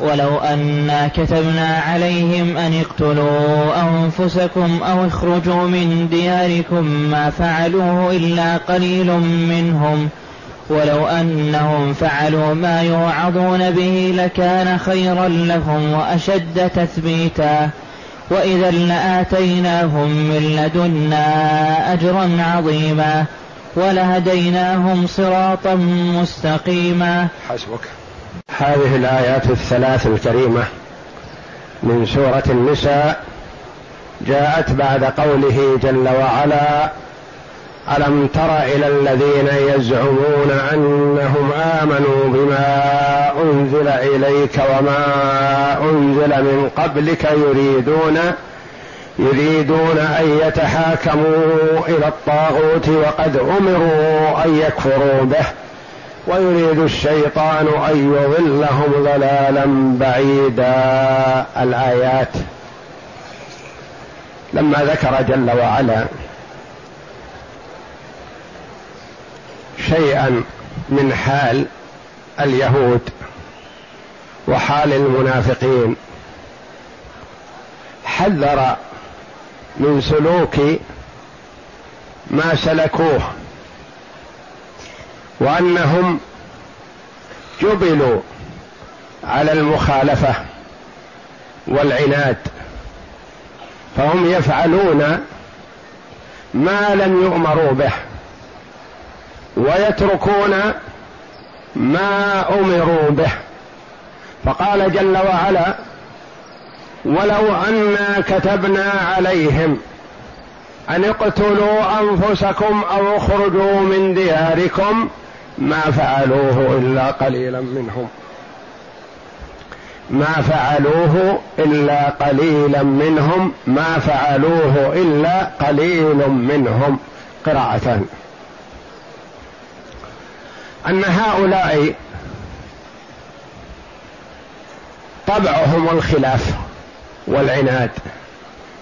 ولو أنا كتبنا عليهم أن اقتلوا أنفسكم أو اخرجوا من دياركم ما فعلوه إلا قليل منهم ولو أنهم فعلوا ما يوعظون به لكان خيرا لهم وأشد تثبيتا وإذا لآتيناهم من لدنا أجرا عظيما ولهديناهم صراطا مستقيما حسبك. هذه الآيات الثلاث الكريمة من سورة النساء جاءت بعد قوله جل وعلا ألم تر إلى الذين يزعمون أنهم آمنوا بما أنزل إليك وما أنزل من قبلك يريدون يريدون أن يتحاكموا إلى الطاغوت وقد أمروا أن يكفروا به. ويريد الشيطان أن يضلهم ضلالا بعيدا. الآيات. لما ذكر جل وعلا شيئا من حال اليهود وحال المنافقين حذر من سلوك ما سلكوه. وأنهم جبلوا على المخالفة والعناد فهم يفعلون ما لم يؤمروا به ويتركون ما أمروا به. فقال جل وعلا ولو انا كتبنا عليهم أن اقتلوا أنفسكم أو اخرجوا من دياركم ما فعلوه إلا قليلا منهم. ما فعلوه إلا قليلا منهم. ما فعلوه إلا قليل منهم. قراءة. أن هؤلاء طبعهم الخلاف والعناد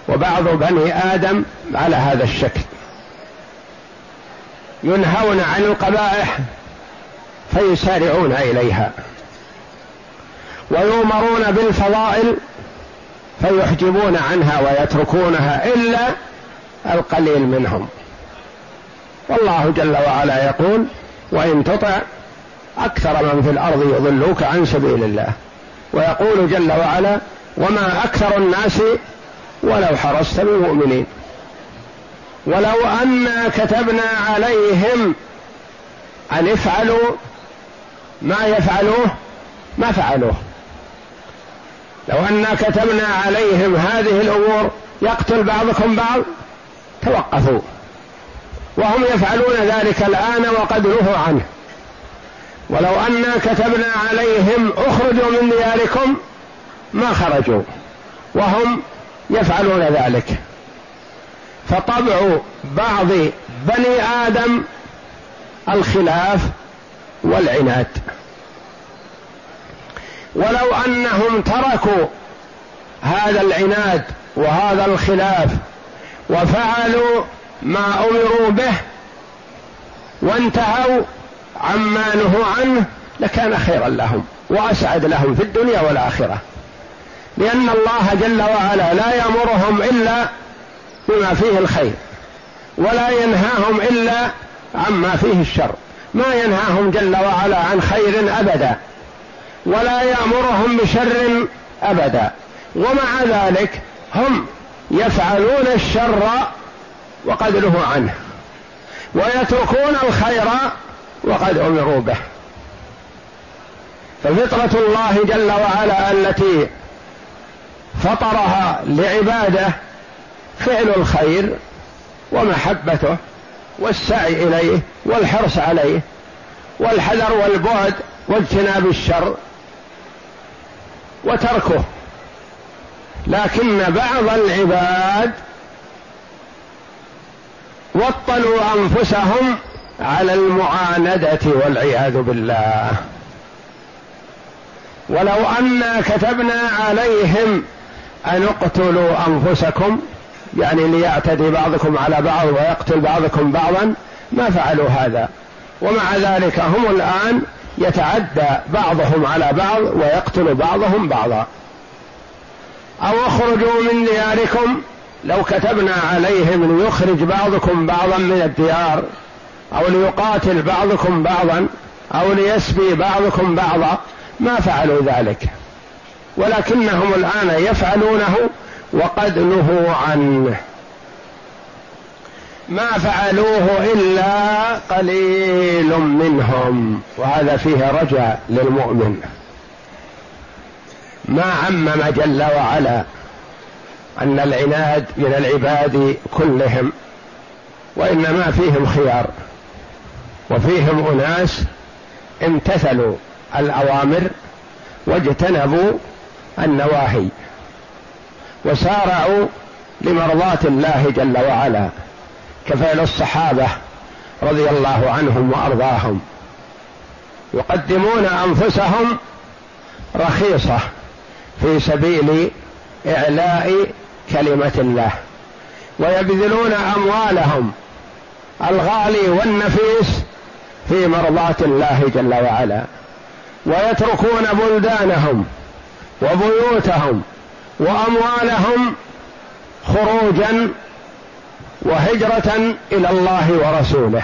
وبعض بني آدم على هذا الشكل. ينهون عن القبائح فيسارعون إليها. ويؤمرون بالفضائل فيحجبون عنها ويتركونها إلا القليل منهم. والله جل وعلا يقول وإن تطع أكثر من في الأرض يضلوك عن سبيل الله ويقول جل وعلا وما أكثر الناس ولو حرصت بمؤمنين ولو أنا كتبنا عليهم أن افعلوا ما يفعلوه ما فعلوه. لو انا كتبنا عليهم هذه الأمور يقتل بعضكم بعض؟ توقفوا. وهم يفعلون ذلك الآن وقد نهوا عنه. ولو انا كتبنا عليهم اخرجوا من دياركم ما خرجوا. وهم يفعلون ذلك. فطبع بعض بني آدم الخلاف والعناد. ولو أنهم تركوا هذا العناد وهذا الخلاف وفعلوا ما أمروا به وانتهوا عما نهوا عنه لكان خيرا لهم وأسعد لهم في الدنيا والآخرة. لأن الله جل وعلا لا يأمرهم إلا بما فيه الخير ولا ينهاهم إلا عما فيه الشر. ما ينهاهم جل وعلا عن خير أبدا ولا يأمرهم بشر أبدا. ومع ذلك هم يفعلون الشر وقد نهوا عنه ويتركون الخير وقد أمروا به. ففطرة الله جل وعلا التي فطرها لعباده فعل الخير ومحبته والسعي إليه والحرص عليه والحذر والبعد واجتناب الشر وتركه. لكن بعض العباد وطنوا أنفسهم على المعاندة والعياذ بالله. ولو أنا كتبنا عليهم أن اقتلوا أنفسكم يعني ليعتدي بعضكم على بعض ويقتل بعضكم بعضا ما فعلوا هذا. ومع ذلك هم الآن يتعدى بعضهم على بعض ويقتل بعضهم بعضا. أو اخرجوا من دياركم لو كتبنا عليهم ليخرج بعضكم بعضا من الديار أو ليقاتل بعضكم بعضا أو ليسبي بعضكم بعضا ما فعلوا ذلك. ولكنهم الآن يفعلونه وقد نهوا عنه. ما فعلوه إلا قليل منهم. وهذا فيه رجاء للمؤمن. ما عمم جل وعلا أن العناد من العباد كلهم وإنما فيهم خيار وفيهم أناس امتثلوا الأوامر واجتنبوا النواهي. وسارعوا لمرضاة الله جل وعلا كفعل الصحابة رضي الله عنهم وأرضاهم. يقدمون أنفسهم رخيصة في سبيل إعلاء كلمة الله ويبذلون أموالهم الغالي والنفيس في مرضاة الله جل وعلا ويتركون بلدانهم وبيوتهم وأموالهم خروجا وهجرة إلى الله ورسوله.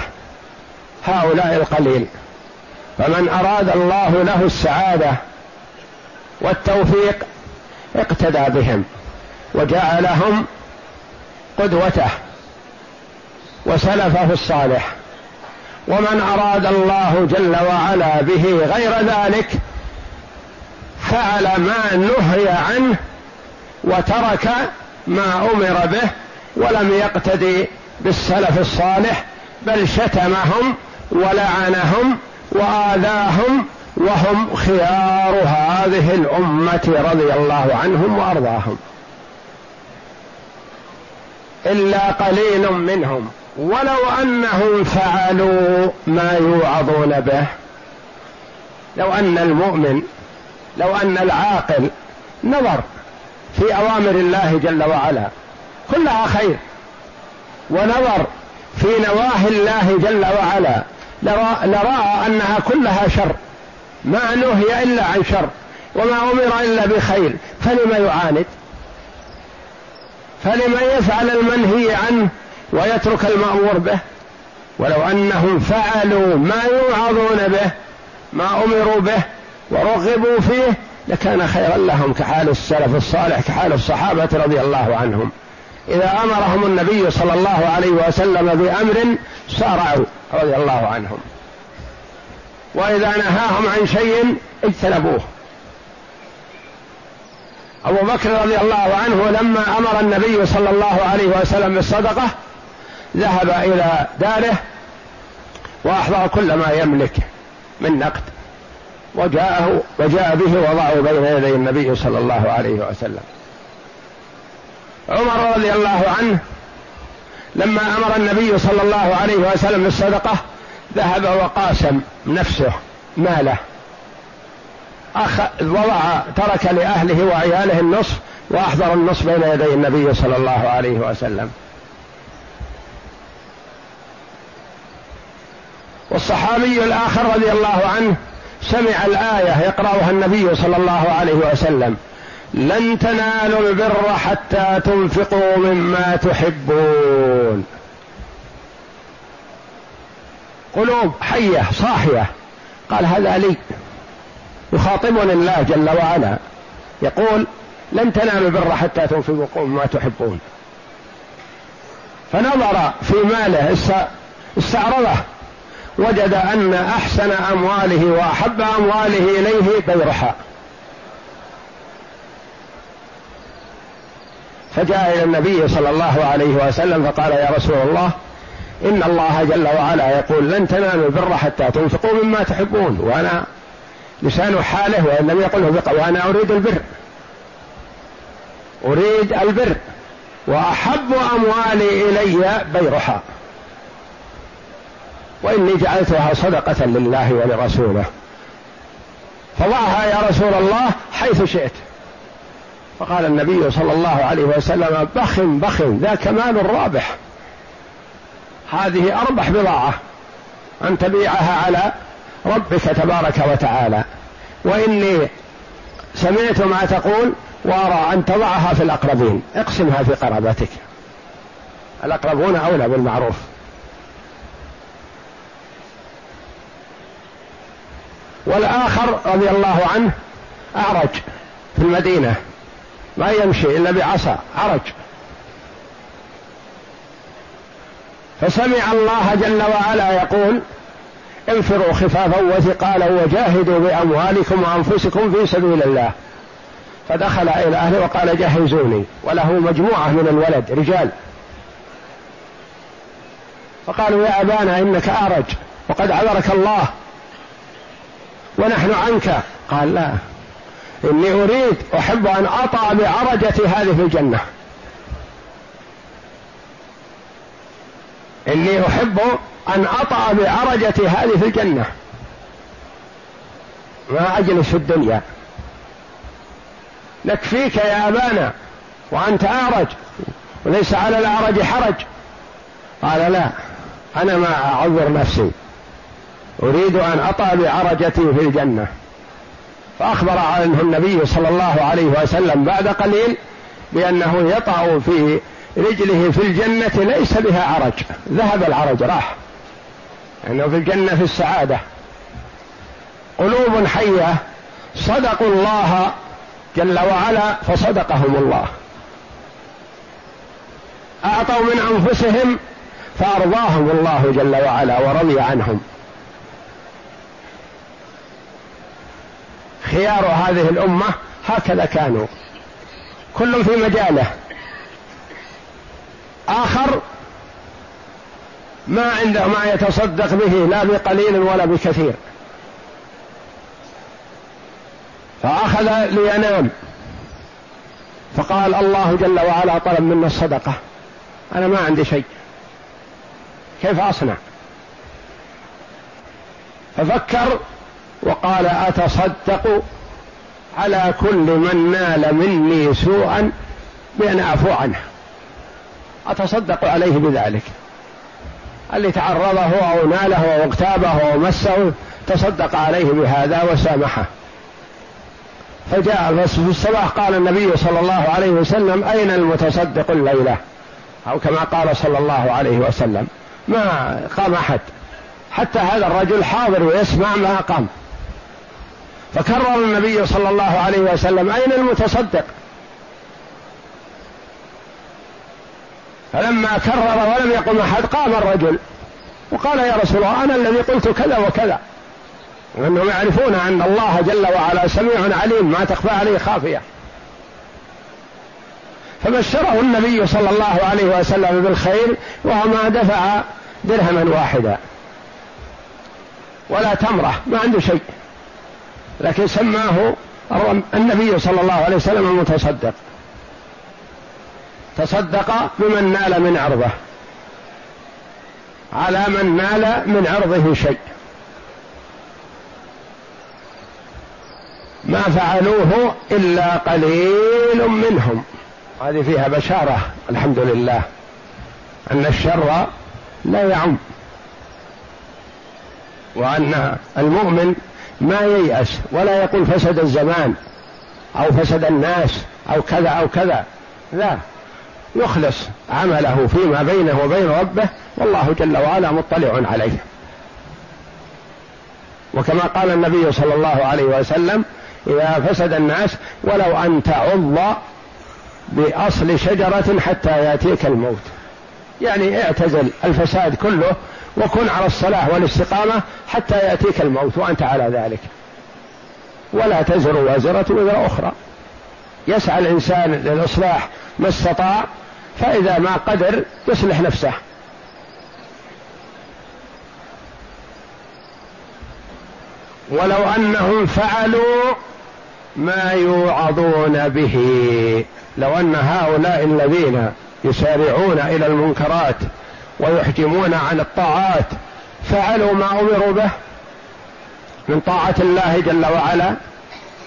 هؤلاء القليل. فمن أراد الله له السعادة والتوفيق اقتدى بهم وجعلهم قدوته وسلفه الصالح. ومن أراد الله جل وعلا به غير ذلك فعل ما نهي عنه وترك ما أمر به ولم يقتدي بالسلف الصالح بل شتمهم ولعنهم وآذاهم وهم خيار هذه الأمة رضي الله عنهم وأرضاهم. إلا قليل منهم. ولو أنهم فعلوا ما يوعظون به. لو أن المؤمن لو أن العاقل نظر في أوامر الله جل وعلا. كلها خير. ونظر في نواهي الله جل وعلا. لرأى, أنها كلها شر. ما نهي إلا عن شر. وما أمر إلا بخير. فلم يعاند؟ فلم يفعل المنهي عنه ويترك المأمور به؟ ولو أنهم فعلوا ما يوعظون به ما أمروا به ورغبوا فيه لكان خيرا لهم كحال السلف الصالح كحال الصحابة رضي الله عنهم. إذا أمرهم النبي صلى الله عليه وسلم بأمر سارعوا رضي الله عنهم. وإذا نهاهم عن شيء اجتنبوه. أبو بكر رضي الله عنه لما أمر النبي صلى الله عليه وسلم بالصدقة ذهب إلى داره وأحضر كل ما يملك من نقد. وجاءه وجاء به وضعه بين يدي النبي صلى الله عليه وسلم. عمر رضي الله عنه لما أمر النبي صلى الله عليه وسلم بالصدقة ذهب وقاسم نفسه ماله. أخ وضع ترك لأهله وعياله النصف وأحضر النصف بين يدي النبي صلى الله عليه وسلم. والصحابي الآخر رضي الله عنه سمع الآية يقرأها النبي صلى الله عليه وسلم. لن تنالوا البر حتى تنفقوا مما تحبون. قلوب حية صاحية. قال هذا لي. يخاطبني الله جل وعلا. يقول لن تنالوا البر حتى تنفقوا مما تحبون. فنظر في ماله استعرضه. وجد أن أحسن أمواله وأحب أمواله إليه بيرحاء فجاء إلى النبي صلى الله عليه وسلم فقال يا رسول الله إن الله جل وعلا يقول لن تنالوا البر حتى تنفقوا مما تحبون وأنا لسان حاله وإن لم يقله بقى وأنا أريد البر. أريد البر وأحب أموالي إلي بيرها وإني جعلتها صدقة لله ولرسوله. فضعها يا رسول الله حيث شئت. فقال النبي صلى الله عليه وسلم بخ بخ ذا كمال رابح. هذه أربح بضاعة. أن تبيعها على ربك تبارك وتعالى. وإني سمعت ما تقول وأرى أن تضعها في الأقربين. اقسمها في قرابتك. الأقربون أولى بالمعروف. والآخر رضي الله عنه أعرج في المدينة. ما يمشي إلا بعصا عرج فسمع الله جل وعلا يقول انفروا خفافا وثقالا وجاهدوا بأموالكم وأنفسكم في سبيل الله. فدخل إلى أهله وقال جهزوني. وله مجموعة من الولد رجال. فقالوا يا أبانا إنك أعرج. وقد عذرك الله. ونحن عنك. قال لا. إني أريد أحب أن اطع بعرجه هذه في الجنة. إني أحب أن أطأ بعرجة هذه الجنة. ما أجلس في الدنيا. نكفيك يا أبانا وأنت أعرج. وليس على الأعرج حرج. قال لا أنا ما أعذر نفسي. أريد أن أطأ بعرجتي في الجنة. فأخبر عنه النبي صلى الله عليه وسلم بعد قليل بأنه يطأ في رجله في الجنة ليس بها عرج. ذهب العرج راح. لأنه في الجنة في السعادة. قلوب حية صدقوا الله جل وعلا فصدقهم الله. أعطوا من أنفسهم فأرضاهم الله جل وعلا ورضي عنهم. خيار هذه الأمة هكذا كانوا. كل في مجاله. آخر ما عنده ما يتصدق به لا بقليل ولا بكثير. فأخذ لينام. فقال الله جل وعلا طلب منا الصدقة. أنا ما عندي شيء. كيف أصنع؟ ففكر وقال أتصدق على كل من نال مني سوءا بأن أعفو عنه. أتصدق عليه بذلك. اللي تعرضه أو ناله أو اغتابه أو مسه تصدق عليه بهذا وسامحه. فجاء في الصباح قال النبي صلى الله عليه وسلم أين المتصدق الليلة؟ أو كما قال صلى الله عليه وسلم ما قام أحد. حتى هذا الرجل حاضر ويسمع ما قام. فكرر النبي صلى الله عليه وسلم أين المتصدق؟ فلما كرر ولم يقم أحد قام الرجل وقال يا رسول الله أنا الذي قلت كذا وكذا. وانهم يعرفون أن الله جل وعلا سميع عليم ما تخفى عليه خافية. فبشره النبي صلى الله عليه وسلم بالخير وهو ما دفع درهما واحدا. ولا تمره ما عنده شيء. لكن سماه النبي صلى الله عليه وسلم المتصدق. تصدق بمن نال من عرضه. على من نال من عرضه شيء. ما فعلوه إلا قليل منهم. هذه فيها بشارة الحمد لله. أن الشر لا يعم. وأن المؤمن ما ييأس ولا يقول فسد الزمان أو فسد الناس أو كذا أو كذا. لا يخلص عمله فيما بينه وبين ربه والله جل وعلا مطلع عليه. وكما قال النبي صلى الله عليه وسلم إذا فسد الناس ولو أن تعض بأصل شجرة حتى يأتيك الموت. يعني اعتزل الفساد كله وكن على الصلاة والاستقامة حتى يأتيك الموت وأنت على ذلك. ولا تزر وازرة وزر أخرى. يسعى الإنسان للإصلاح ما استطاع فإذا ما قدر يصلح نفسه. ولو أنهم فعلوا ما يوعظون به. لو أن هؤلاء الذين يسارعون إلى المنكرات ويحجمون عن الطاعات فعلوا ما أمروا به من طاعة الله جل وعلا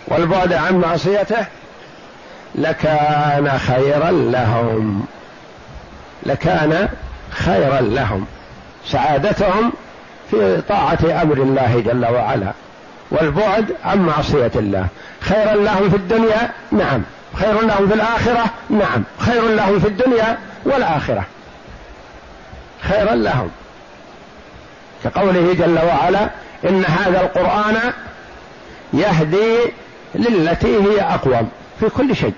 والبعد عن معصيته لكان خيرا لهم. لكان خيرا لهم. سعادتهم في طاعة أمر الله جل وعلا والبعد عن معصية الله. خيرا لهم في الدنيا؟ نعم. خير لهم في الآخرة؟ نعم. خير لهم في الدنيا والآخرة؟ خيرا لهم. كقوله جل وعلا إن هذا القرآن يهدي للتي هي أقوم في كل شيء.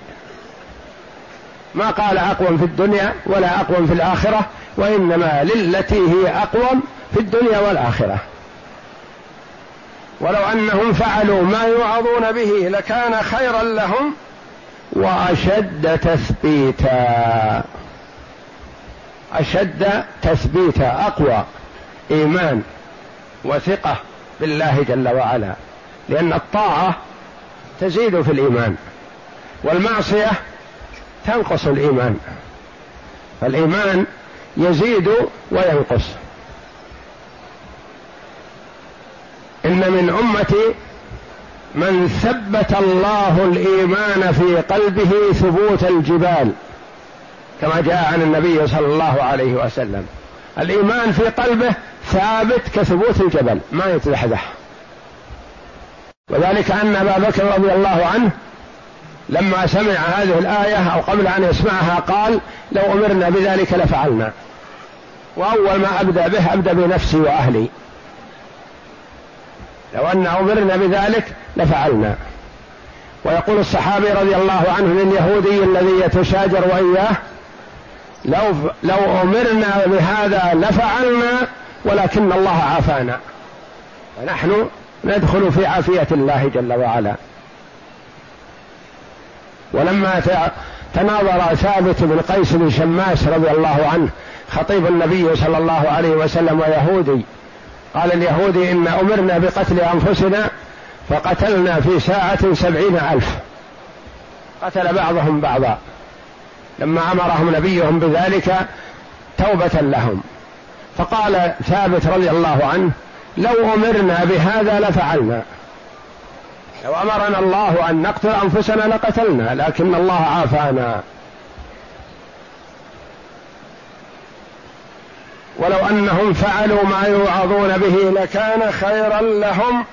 ما قال أقوم في الدنيا ولا أقوم في الآخرة وإنما للتي هي أقوم في الدنيا والآخرة. ولو أنهم فعلوا ما يوعظون به لكان خيرا لهم وأشد تثبيتا. أشد تثبيتا أقوى إيمان وثقة بالله جل وعلا لأن الطاعة تزيد في الإيمان والمعصية تنقص الإيمان فالإيمان يزيد وينقص. إن من أمتي من ثبت الله الإيمان في قلبه ثبوت الجبال كما جاء عن النبي صلى الله عليه وسلم. الإيمان في قلبه ثابت كثبوت الجبل ما يتزحزح. وذلك أن أبا بكر رضي الله عنه لما سمع هذه الآية أو قبل أن يسمعها قال لو أمرنا بذلك لفعلنا. وأول ما أبدأ به أبدأ بنفسي وأهلي. لو أن أمرنا بذلك لفعلنا. ويقول الصحابي رضي الله عنه لليهودي الذي يتشاجر وإياه لو لو أمرنا بهذا لفعلنا ولكن الله عافانا. فنحن ندخل في عافية الله جل وعلا. ولما تناظر ثابت بن قيس بن شماس رضي الله عنه خطيب النبي صلى الله عليه وسلم ويهودي قال اليهودي إن أمرنا بقتل أنفسنا فقتلنا في ساعة سبعين ألف. قتل بعضهم بعضا. لما أمرهم نبيهم بذلك توبة لهم. فقال ثابت رضي الله عنه لو أمرنا بهذا لفعلنا. لو أمرنا الله أن نقتل أنفسنا لقتلنا لكن الله عافانا. ولو أنهم فعلوا ما يوعظون به لكان خيرا لهم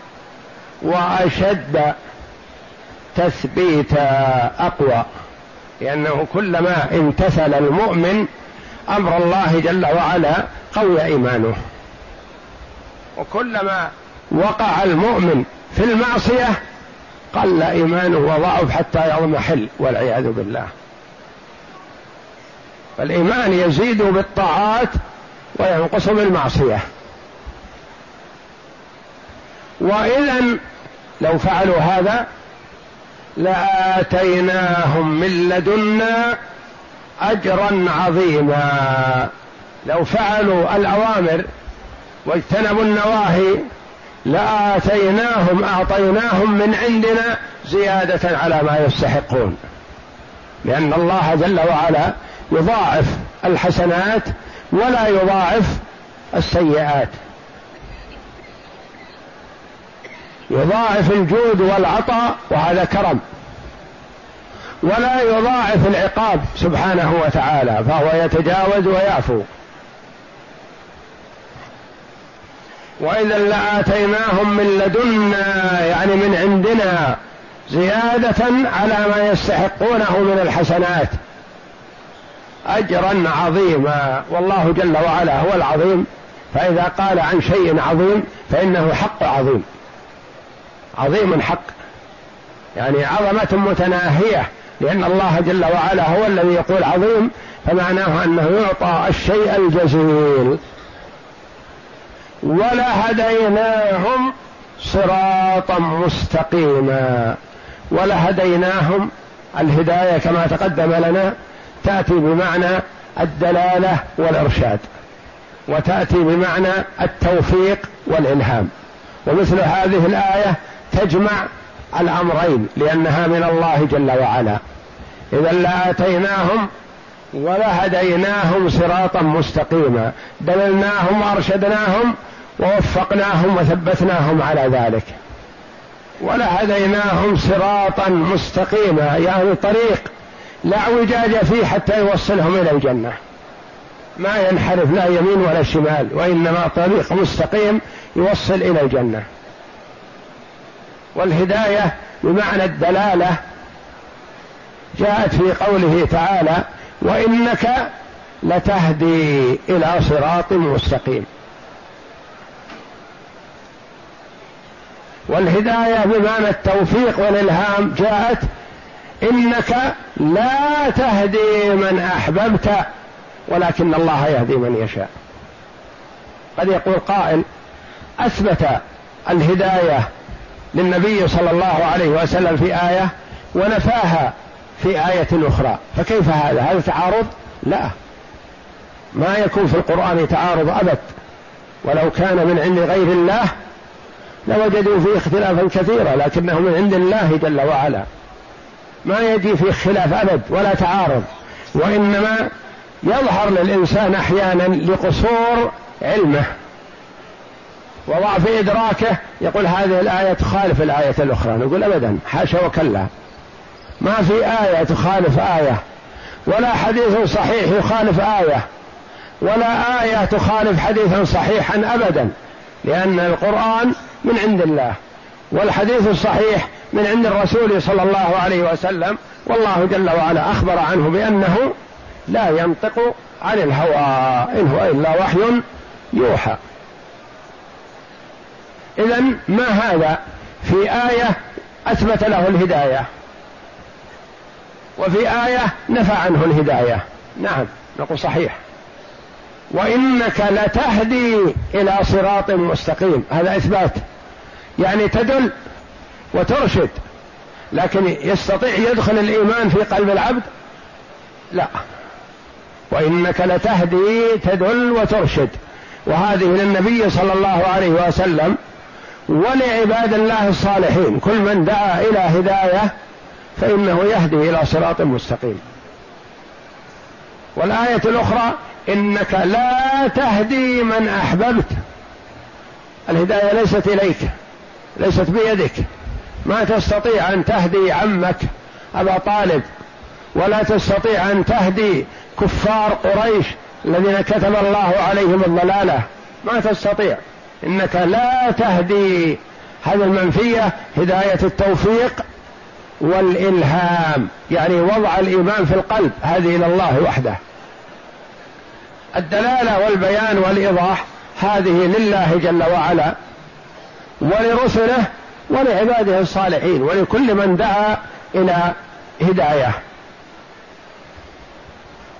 وأشد تثبيتا أقوى. لأنه كلما امتثل المؤمن أمر الله جل وعلا قوي إيمانه. وكلما وقع المؤمن في المعصية قل إيمانه وضعف حتى يضمحل والعياذ بالله. فالإيمان يزيد بالطاعات وينقص بالمعصية. واذا لو فعلوا هذا لآتيناهم من لدنا أجرا عظيما. لو فعلوا الأوامر واجتنبوا النواهي لآتيناهم أعطيناهم من عندنا زيادة على ما يستحقون. لأن الله جل وعلا يضاعف الحسنات ولا يضاعف السيئات. يضاعف الجود والعطاء وهذا كرم. ولا يضاعف العقاب سبحانه وتعالى فهو يتجاوز ويعفو. وإذا لآتيناهم من لدنا يعني من عندنا زيادة على ما يستحقونه من الحسنات. اجرا عظيما. والله جل وعلا هو العظيم. فإذا قال عن شيء عظيم فإنه حق عظيم. عظيم حق. يعني عظمة متناهية. لأن الله جل وعلا هو الذي يقول عظيم فمعناه أنه يعطى الشيء الجزيل. ولهديناهم صراطا مستقيما. ولهديناهم الهداية كما تقدم لنا تأتي بمعنى الدلالة والإرشاد وتأتي بمعنى التوفيق والإلهام. ومثل هذه الآية تجمع الأمرين لأنها من الله جل وعلا. اذا لاتيناهم ولهديناهم صراطا مستقيما. دللناهم وأرشدناهم ووفقناهم وثبتناهم على ذلك. ولهديناهم صراطا مستقيما يعني طريق لا اعوجاج فيه حتى يوصلهم إلى الجنة. ما ينحرف لا يمين ولا شمال وإنما طريق مستقيم يوصل إلى الجنة. والهداية بمعنى الدلالة جاءت في قوله تعالى وإنك لتهدي إلى صراط مستقيم. والهداية بمعنى التوفيق والإلهام جاءت إنك لا تهدي من أحببت ولكن الله يهدي من يشاء. قد يقول قائل أثبت الهداية للنبي صلى الله عليه وسلم في آية ونفاها في آية أخرى. فكيف هذا؟ هذا تعارض؟ لا. ما يكون في القرآن تعارض أبد. ولو كان من عند غير الله لوجدوا فيه اختلافا كثيرا لكنه من عند الله جل وعلا. ما يجي فيه خلاف أبد ولا تعارض. وإنما يظهر للإنسان أحيانا لقصور علمه. وضعف إدراكه يقول هذه الآية تخالف الآية الأخرى. نقول ابدا حاشا وكلا. ما في آية تخالف آية ولا حديث صحيح يخالف آية ولا آية تخالف حديثا صحيحا ابدا لأن القرآن من عند الله والحديث الصحيح من عند الرسول صلى الله عليه وسلم والله جل وعلا أخبر عنه بأنه لا ينطق عن الهوى إن هو إلا وحي يوحى. إذا ما هذا في آية أثبت له الهداية. وفي آية نفى عنه الهداية. نعم نقول صحيح. وإنك لتهدي إلى صراط مستقيم. هذا إثبات. يعني تدل وترشد. لكن يستطيع يدخل الإيمان في قلب العبد؟ لا. وإنك لتهدي تدل وترشد. وهذه للنبي صلى الله عليه وسلم ولعباد الله الصالحين. كل من دعا إلى هداية فإنه يهدي إلى صراط مستقيم. والآية الأخرى إنك لا تهدي من أحببت. الهداية ليست إليك ليست بيدك. ما تستطيع أن تهدي عمك أبا طالب ولا تستطيع أن تهدي كفار قريش الذين كتب الله عليهم الضلالة. ما تستطيع. إنك لا تهدي هذه المنفية هداية التوفيق والإلهام. يعني وضع الإيمان في القلب هذه إلى الله وحده. الدلالة والبيان والإيضاح هذه لله جل وعلا ولرسله ولعباده الصالحين ولكل من دعا إلى هداية.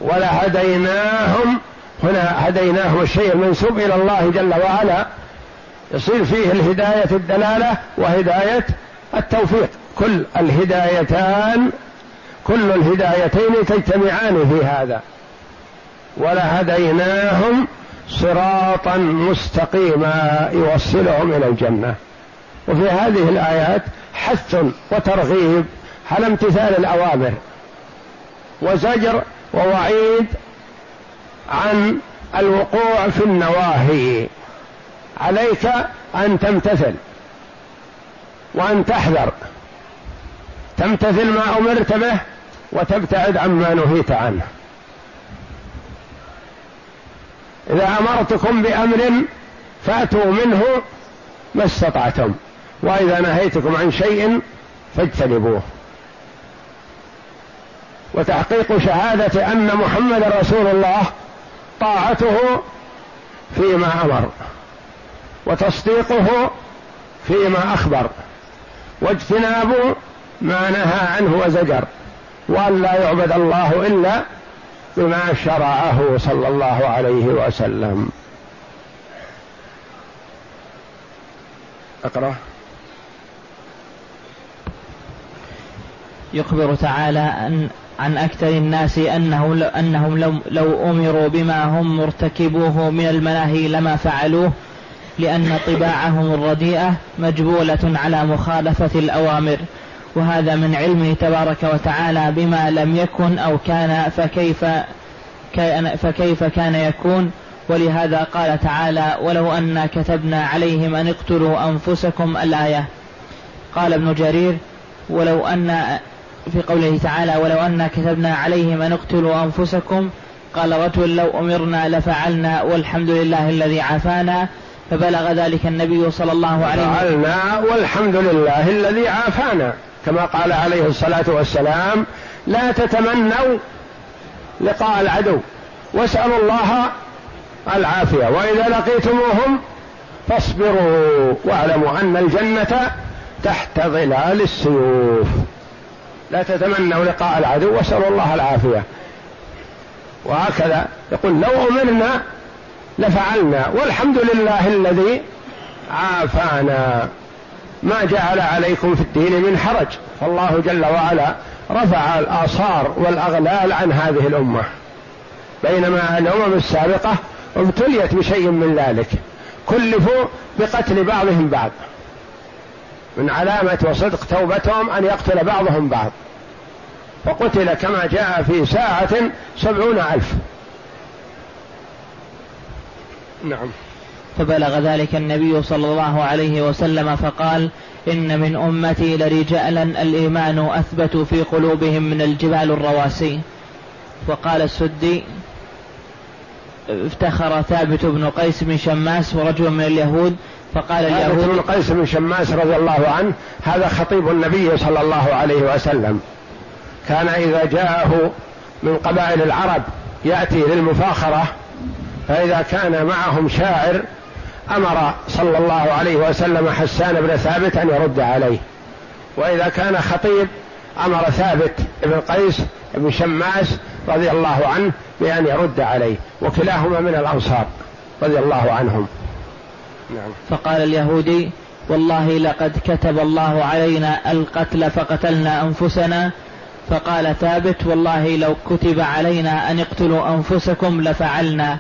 ولهديناهم هنا هديناهم الشيء المنسوب إلى الله جل وعلا. يصير فيه الهداية الدلالة وهداية التوفيق. كل الهدايتان كل الهدايتين تجتمعان في هذا. ولهديناهم صراطا مستقيما يوصلهم إلى الجنة. وفي هذه الآيات حث وترغيب على امتثال الأوامر وزجر ووعيد عن الوقوع في النواهي. عليك أن تمتثل وأن تحذر. تمتثل ما أمرت به وتبتعد عما نهيت عنه. إذا أمرتكم بأمر فأتوا منه ما استطعتم وإذا نهيتكم عن شيء فاجتنبوه. وتحقيق شهادة أن محمد رسول الله طاعته فيما أمر. وتصديقه فيما أخبر واجتناب ما نهى عنه وزجر وأن لا يعبد الله إلا بما شرعه صلى الله عليه وسلم. أقرأ. يخبر تعالى أن عن أكثر الناس أنه أنهم لو, لو أمروا بما هم مرتكبوه من المناهي لما فعلوه لأن طباعهم الرديئة مجبولة على مخالفة الأوامر وهذا من علمه تبارك وتعالى بما لم يكن أو كان فكيف كان فكيف كان يكون. ولهذا قال تعالى ولو أنا كتبنا عليهم أن اقتلوا أنفسكم الآية قال ابن جرير ولو أن في قوله تعالى ولو أنا كتبنا عليهم أن اقتلوا أنفسكم قال رجل لو أمرنا لفعلنا والحمد لله الذي عافانا فبلغ ذلك النبي صلى الله عليه وسلم. فعلنا والحمد لله الذي عافانا. كما قال عليه الصلاة والسلام لا تتمنوا لقاء العدو. واسألوا الله العافية. وإذا لقيتموهم فاصبروا واعلموا أن الجنة تحت ظلال السيوف. لا تتمنوا لقاء العدو. واسألوا الله العافية. وهكذا يقول لو أمرنا لفعلنا والحمد لله الذي عافانا. ما جعل عليكم في الدين من حرج. فالله جل وعلا رفع الآثار والأغلال عن هذه الأمة. بينما الأمم السابقة ابتليت بشيء من ذلك. كلفوا بقتل بعضهم بعض. من علامة وصدق توبتهم أن يقتل بعضهم بعض. فقتل كما جاء في ساعة سبعون ألف. نعم. فبلغ ذلك النبي صلى الله عليه وسلم فقال إن من أمتي لرجالا الإيمان أثبت في قلوبهم من الجبال الرواسي. وقال السدي افتخر ثابت بن قيس بن شماس ورجل من اليهود فقال اليهود ثابت بن قيس بن شماس رضي الله عنه هذا خطيب النبي صلى الله عليه وسلم. كان إذا جاءه من قبائل العرب يأتي للمفاخرة فإذا كان معهم شاعر أمر صلى الله عليه وسلم حسان بن ثابت أن يرد عليه. وإذا كان خطيب أمر ثابت بن قيس بن شماس رضي الله عنه بأن يرد عليه وكلاهما من الأنصار رضي الله عنهم. نعم. فقال اليهودي والله لقد كتب الله علينا القتل فقتلنا أنفسنا. فقال ثابت والله لو كتب علينا أن اقتلوا أنفسكم لفعلنا.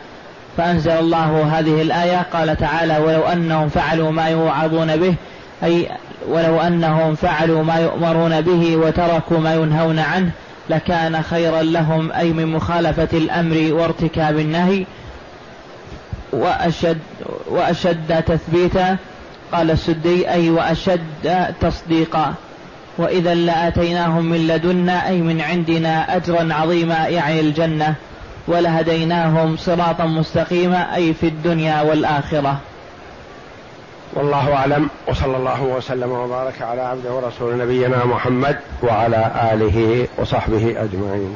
فأنزل الله هذه الآية. قال تعالى ولو أنهم فعلوا ما يوعظون به أي ولو أنهم فعلوا ما يؤمرون به وتركوا ما ينهون عنه لكان خيرا لهم أي من مخالفة الأمر وارتكاب النهي وأشد, وأشد تثبيتا. قال السدي أي وأشد تصديقا. وإذا لآتيناهم من لدنا أي من عندنا أجرا عظيما يعني الجنة. ولهديناهم صراطا مستقيما أي في الدنيا والآخرة. والله أعلم وصلى الله وسلم وبارك على عبده ورسول نبينا محمد وعلى آله وصحبه أجمعين.